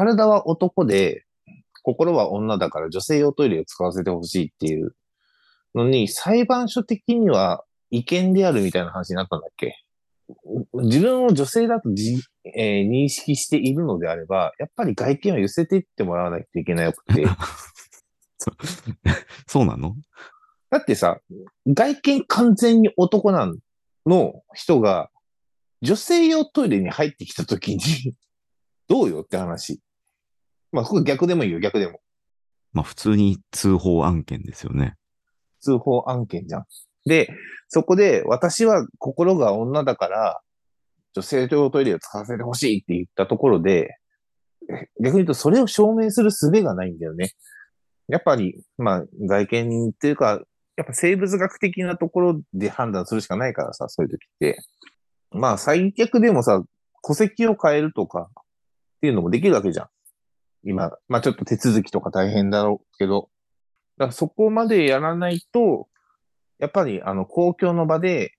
体は男で、心は女だから女性用トイレを使わせてほしいっていうのに、裁判所的には違憲であるみたいな話になったんだっけ？自分を女性だとじ、えー認識しているのであれば、やっぱり外見を寄せていってもらわないといけないくて。そ そうなの？だってさ、外見完全に男なの人が、女性用トイレに入ってきたときに、どうよって話。まあ、ここ逆でもいいよ、逆でも。まあ普通に通報案件ですよね。通報案件じゃん。で、そこで私は心が女だから、女性用トイレを使わせてほしいって言ったところで、え逆に言うとそれを証明する術がないんだよね。やっぱり、まあ、外見っていうか、やっぱ生物学的なところで判断するしかないからさ、そういう時って。まあ、最悪でもさ、戸籍を変えるとかっていうのもできるわけじゃん。今、まあちょっと手続きとか大変だろうけど、だからそこまでやらないと、やっぱりあの公共の場で、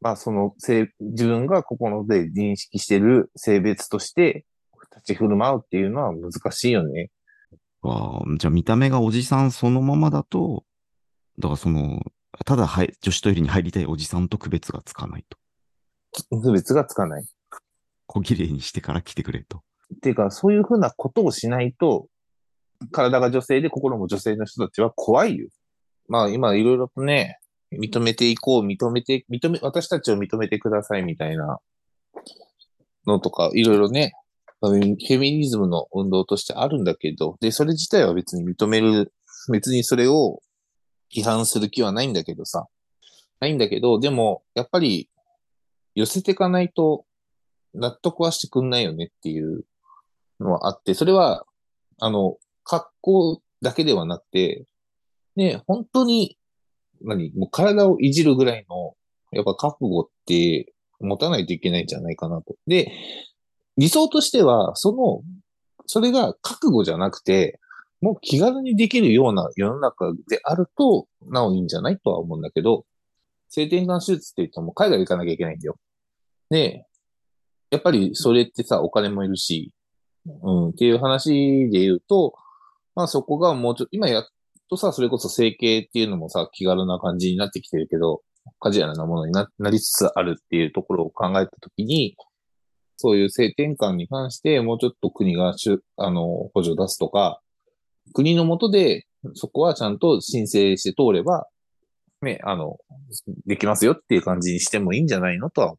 まあその性、自分が心で認識してる性別として立ち振る舞うっていうのは難しいよね。わあじゃあ見た目がおじさんそのままだと、だからその、ただはい女子トイレに入りたいおじさんと区別がつかないと。区別がつかない。小綺麗にしてから来てくれと。っていうか、そういうふうなことをしないと、体が女性で心も女性の人たちは怖いよ。まあ今いろいろとね、認めていこう、認めて、認め、私たちを認めてくださいみたいなのとか、いろいろね、フェミニズムの運動としてあるんだけど、で、それ自体は別に認める、別にそれを批判する気はないんだけどさ。ないんだけど、でも、やっぱり、寄せていかないと、納得はしてくんないよねっていうのはあって、それは、あの、格好だけではなくて、ね、本当に、何、もう体をいじるぐらいの、やっぱ覚悟って持たないといけないんじゃないかなと。で、理想としては、その、それが覚悟じゃなくて、もう気軽にできるような世の中であると、なおいいんじゃないとは思うんだけど、性転換手術って言っても海外行かなきゃいけないんだよ。で、やっぱりそれってさ、お金もいるし、うん、っていう話で言うと、まあそこがもうちょっと、今やっとさ、それこそ整形っていうのもさ、気軽な感じになってきてるけど、カジュアルなものになりつつあるっていうところを考えたときに、そういう性転換に関して、もうちょっと国がしゅ、あの、補助を出すとか、国の下で、そこはちゃんと申請して通れば、ね、あの、できますよっていう感じにしてもいいんじゃないのとは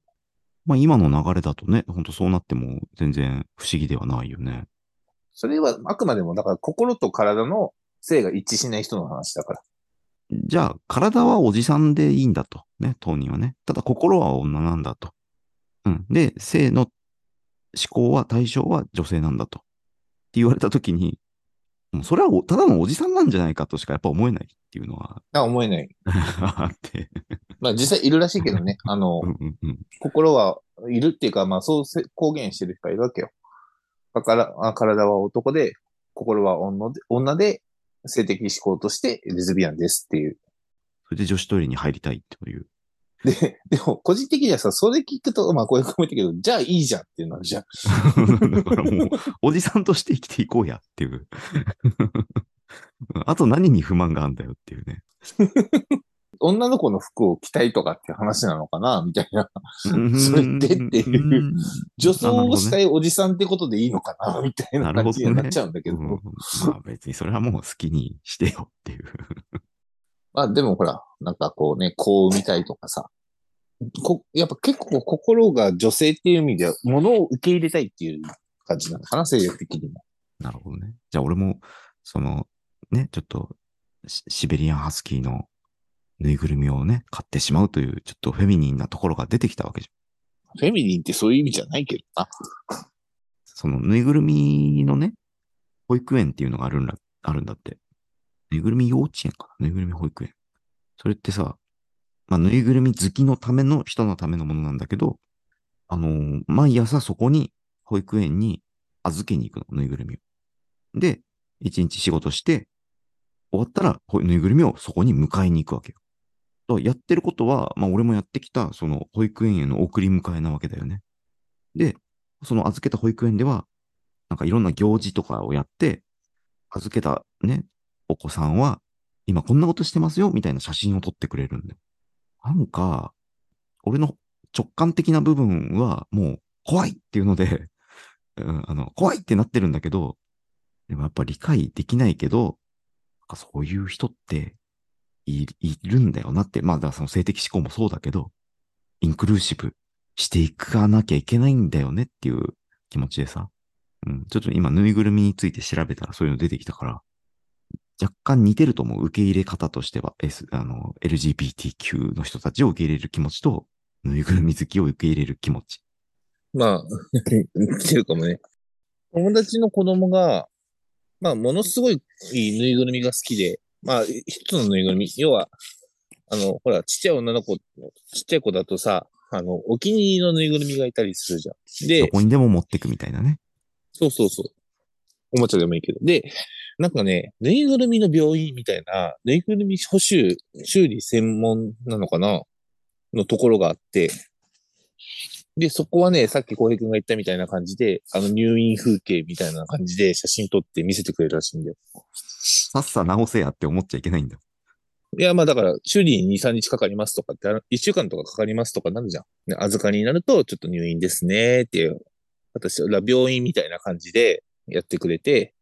まあ今の流れだとね、本当そうなっても全然不思議ではないよね。それはあくまでも、だから心と体の性が一致しない人の話だから。じゃあ、体はおじさんでいいんだと。ね、当人はね。ただ心は女なんだと。うん。で、性の思考は対象は女性なんだと。って言われたときに、もうそれはおただのおじさんなんじゃないかとしかやっぱ思えないっていうのはあ、思えない。あって。まあ実際いるらしいけどね。あのう、んうんうん。心はいるっていうか、まあそうせ公言してる人がいるわけよ。だから、あ体は男で、心は女で、女で、性的思考としてレズビアンですっていう。それで女子トイレに入りたいっていう。で、でも個人的にはさ、それ聞くと、まあこういうコメントだけど、じゃあいいじゃんっていうのあるじゃん。だからもう、おじさんとして生きていこうやっていう。あと何に不満があんだよっていうね。女の子の服を着たいとかっていう話なのかなみたいな。それってっていう女装をしたいおじさんってことでいいのかなみたいな感じになっちゃうんだけど。うんまあ別にそれはもう好きにしてよっていう。まあでもほら、なんかこうね、こう見たいとかさ。こやっぱ結構心が女性っていう意味では、物を受け入れたいっていう感じなのかな性力的にも。なるほどね。じゃあ俺も、その、ね、ちょっとシ、シベリアンハスキーのぬいぐるみをね、買ってしまうという、ちょっとフェミニンなところが出てきたわけじゃん。フェミニンってそういう意味じゃないけどな。そのぬいぐるみのね、保育園っていうのがあるんだ、あるんだって。ぬいぐるみ幼稚園かな？ぬいぐるみ保育園。それってさ、まあ、ぬいぐるみ好きのための人のためのものなんだけど、あのー毎朝そこに、保育園に預けに行くの、ぬいぐるみを。で、一日仕事して、終わったら、ぬいぐるみをそこに迎えに行くわけよ。だからやってることは、まあ俺もやってきた、その保育園への送り迎えなわけだよね。で、その預けた保育園では、なんかいろんな行事とかをやって、預けたね、子さんは、今こんなことしてますよ、みたいな写真を撮ってくれるんだよ。なんか、俺の直感的な部分は、もう、怖いっていうので、うん、あの、怖いってなってるんだけど、でもやっぱ理解できないけど、なんかそういう人ってい、るんだよなって、まあ、だからその性的思考もそうだけど、インクルーシブしていかなきゃいけないんだよねっていう気持ちでさ、うん、ちょっと今、ぬいぐるみについて調べたらそういうの出てきたから、若干似てると思う。受け入れ方としては、S、あの、LGBTQ の人たちを受け入れる気持ちと、ぬいぐるみ好きを受け入れる気持ち。まあ、似てるかもね。友達の子供が、まあ、ものすごいいいぬいぐるみが好きで、まあ、一つのぬいぐるみ、要は、あの、ほら、ちっちゃい女の子、ちっちゃい子だとさ、あの、お気に入りのぬいぐるみがいたりするじゃん。どで、こにでも持ってくみたいなね。そうそうそう。おもちゃでもいいけど。で、なんかね、ぬいぐるみの病院みたいな、ぬいぐるみ補修、修理専門なのかな？のところがあって、で、そこはね、さっき浩平君が言ったみたいな感じで、あの入院風景みたいな感じで写真撮って見せてくれるらしいんだよ。さっさ直せやって思っちゃいけないんだよ。いや、まあだから、修理に2、3日かかりますとかって、あの1週間とかかかりますとかなるじゃん。で預かりになると、ちょっと入院ですねっていう、私は病院みたいな感じでやってくれて、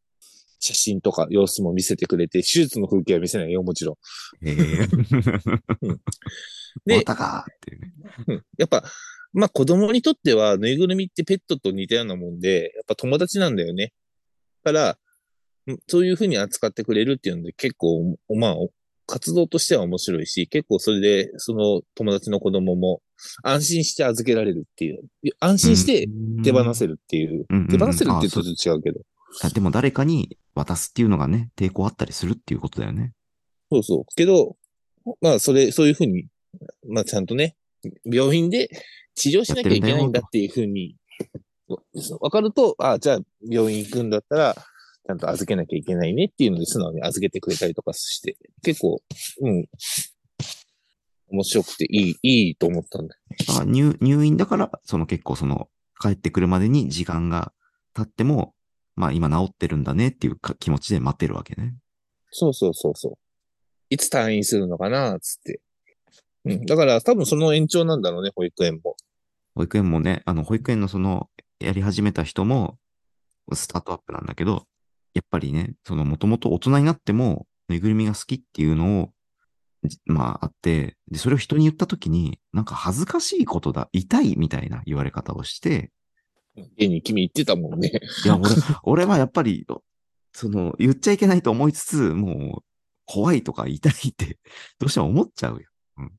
写真とか様子も見せてくれて、手術の風景は見せないよ、もちろん。え。え でやっぱ、まあ子供にとっては、ぬいぐるみってペットと似たようなもんで、やっぱ友達なんだよね。だから、うんそういうふうに扱ってくれるっていうので、結構、まあ、活動としては面白いし、結構それで、その友達の子供も安心して預けられるっていう、安心して手放せる。るっていう、うん手放せるって言うとちょっと違うけど、あでも誰かに渡すっていうのがね、抵抗あったりするっていうことだよね。そうそう。けど、まあ、それ、そういうふうに、まあ、ちゃんとね、病院で治療しなきゃいけないんだっていうふうに、わかると、あじゃあ、病院行くんだったら、ちゃんと預けなきゃいけないねっていうので、素直に預けてくれたりとかして、結構、うん、面白くていい、いいと思ったんだよ。だから入入院だから、その結構その、帰ってくるまでに時間が経っても、まあ今治ってるんだねっていうか気持ちで待ってるわけね。そうそうそうそう。いつ退院するのかな、つって。うん。だから、多分その延長なんだろうね、保育園も。保育園もね、あの、保育園のその、やり始めた人も、スタートアップなんだけど、やっぱりね、その、もともと大人になっても、ぬいぐるみが好きっていうのを、じまあ、あって、で、それを人に言ったときに、なんか恥ずかしいことだ、痛いみたいな言われ方をして、家に君言ってたもんね。いや、俺、俺はやっぱり、その、言っちゃいけないと思いつつ、もう、怖いとか痛いって、どうしても思っちゃうよ。うん。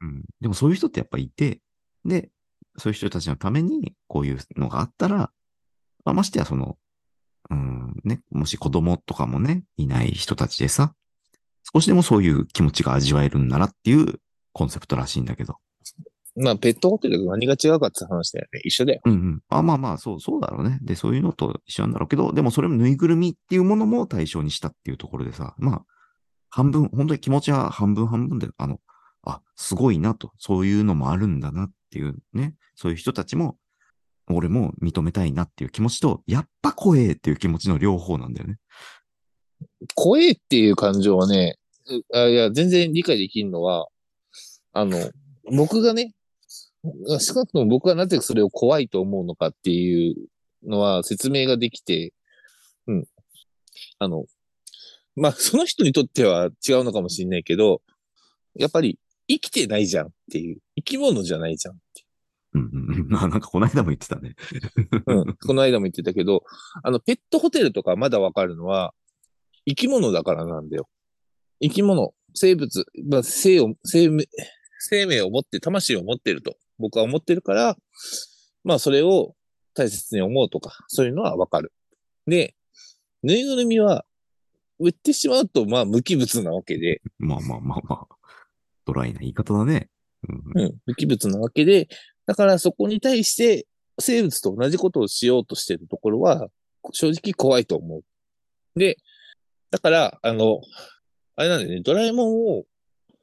うん。でもそういう人ってやっぱいて、で、そういう人たちのために、こういうのがあったら、まあ、ましてやその、うん、ね、もし子供とかもね、いない人たちでさ、少しでもそういう気持ちが味わえるんならっていうコンセプトらしいんだけど。まあ、ペットホテルと何が違うかって話だよね。一緒だよ。うんうん。あまあまあ、そう、そうだろうね。で、そういうのと一緒なんだろうけど、でもそれもぬいぐるみっていうものも対象にしたっていうところでさ、まあ、半分、本当に気持ちは半分半分で、あの、あ、すごいなと、そういうのもあるんだなっていうね、そういう人たちも、俺も認めたいなっていう気持ちと、やっぱ怖えっていう気持ちの両方なんだよね。怖えっていう感情はね、うあいや、全然理解できるのは、あの、僕がね、少なくとも僕はなぜそれを怖いと思うのかっていうのは説明ができて、うん。あの、まあ、その人にとっては違うのかもしれないけど、やっぱり生きてないじゃんっていう、生き物じゃないじゃんってうんうんうん。まあなんかこの間も言ってたね。うん、この間も言ってたけど、あの、ペットホテルとかまだわかるのは、生き物だからなんだよ。生き物、生物、まあ、生を、生命、生命を持って、魂を持ってると、僕は思ってるから、まあ、それを大切に思うとか、そういうのはわかる。で、ぬいぐるみは、売ってしまうと、まあ、無機物なわけで、まあまあまあまあ。ドライな言い方だね。うんうん、無機物なわけで、だからそこに対して生物と同じことをしようとしてるところは、正直怖いと思う。で、だから、あの、あれなんだよね、ドラえもんを、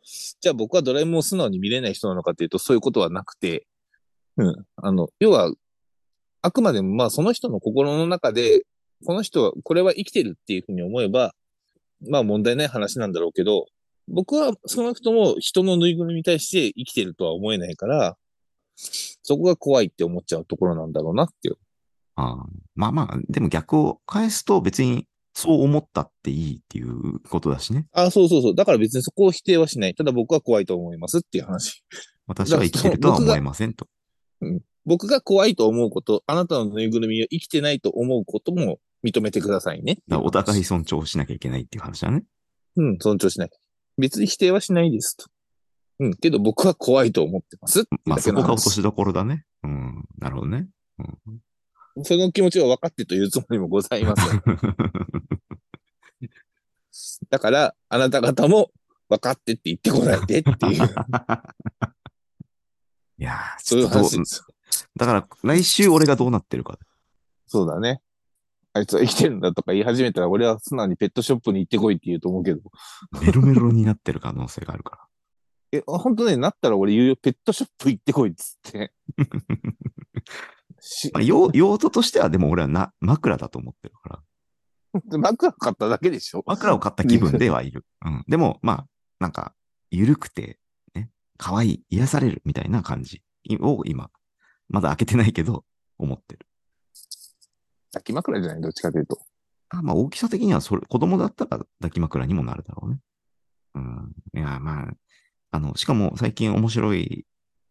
じゃあ僕はドラえもんを素直に見れない人なのかっていうと、そういうことはなくて、うん、あの、要は、あくまでもまあその人の心の中で、この人は、これは生きてるっていうふうに思えば、まあ問題ない話なんだろうけど、僕はその人も人のぬいぐるみに対して生きてるとは思えないから、そこが怖いって思っちゃうところなんだろうなっていう。あまあまあ、でも逆を返すと別にそう思ったっていいっていうことだしね。あそうそうそう。だから別にそこを否定はしない。ただ僕は怖いと思いますっていう話。私は生きてるとは思えませんと。僕が怖いと思うこと、あなたのぬいぐるみを生きてないと思うことも認めてくださいね。お互い尊重しなきゃいけないっていう話だね。うん、尊重しない。別に否定はしないですと。うん、けど僕は怖いと思ってますまあそこが落としどころだね。うん。なるほどね。うん、その気持ちは分かってというつもりもございません。だから、あなた方も分かってって言ってこないでっていう、いやー、そういう話です。だから来週俺がどうなってるか。そうだね。あいつは生きてるんだとか言い始めたら、俺は素直にペットショップに行ってこいって言うと思うけど。メロメロになってる可能性があるか え、本当ね、なったら俺言うよ、ペットショップ行ってこいっつって。まあ、用用途としてはでも俺はな枕だと思ってるから。枕買っただけでしょ枕を買った気分ではいる。うん。でも、まあ、なんか、ゆるくて、ね、可愛い、癒されるみたいな感じを今、まだ開けてないけど、思ってる。抱き枕じゃない？どっちかというと。あまあ、大きさ的にはそれ、子供だったら抱き枕にもなるだろうね。うん。いや、まあ、あの、しかも最近面白い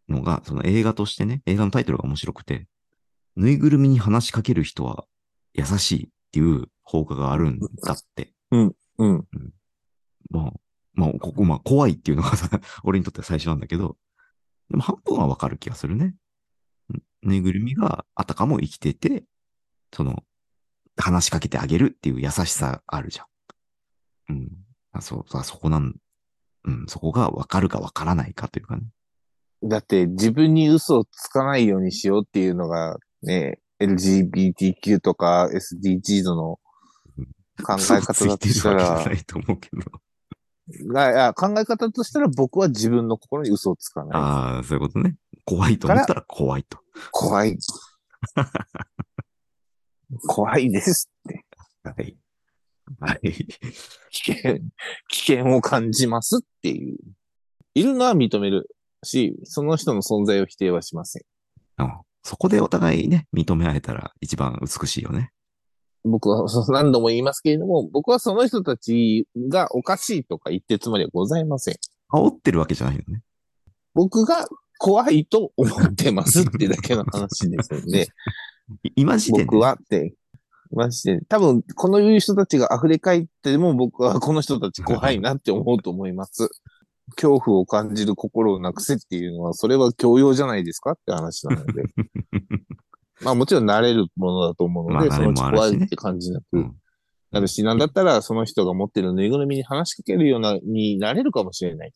のが、その映画としてね、映画のタイトルが面白くて、ぬいぐるみに話しかける人は優しいっていう放課があるんだって。うん。まあ、まあ、ここ、まあ、怖いっていうのがさ 俺にとっては最初なんだけど、でも半分はわかる気がするね。んぬいぐるみがあたかも生きてて、その、話しかけてあげるっていう優しさあるじゃん。うん。あそう、あそこなん、うん、そこがわかるかわからないかというかね。だって自分に嘘をつかないようにしようっていうのがね、LGBTQ とか SDGs の考え方だとしたらな、いと思うけど。が考え方としたら僕は自分の心に嘘をつかない。ああ、そういうことね。怖いと思ったら怖いと。怖い。怖いですって。はい。はい。危険、危険を感じますっていう。いるのは認めるし、その人の存在を否定はしません。うんそこでお互いね、認め合えたら一番美しいよね。僕は何度も言いますけれども、僕はその人たちがおかしいとか言ってるつもりはございません。煽ってるわけじゃないよね。僕が怖いと思ってますってだけの話ですので、い今時点で。僕はって、マジで、多分、このいう人たちが溢れ返っても僕はこの人たち怖いなって思うと思います。恐怖を感じる心をなくせっていうのは、それは教養じゃないですかって話なので。まあもちろん慣れるものだと思うので、まあその怖いって感じなくうんなるし、なんだったらその人が持ってるぬいぐるみに話しかけるような、になれるかもしれない。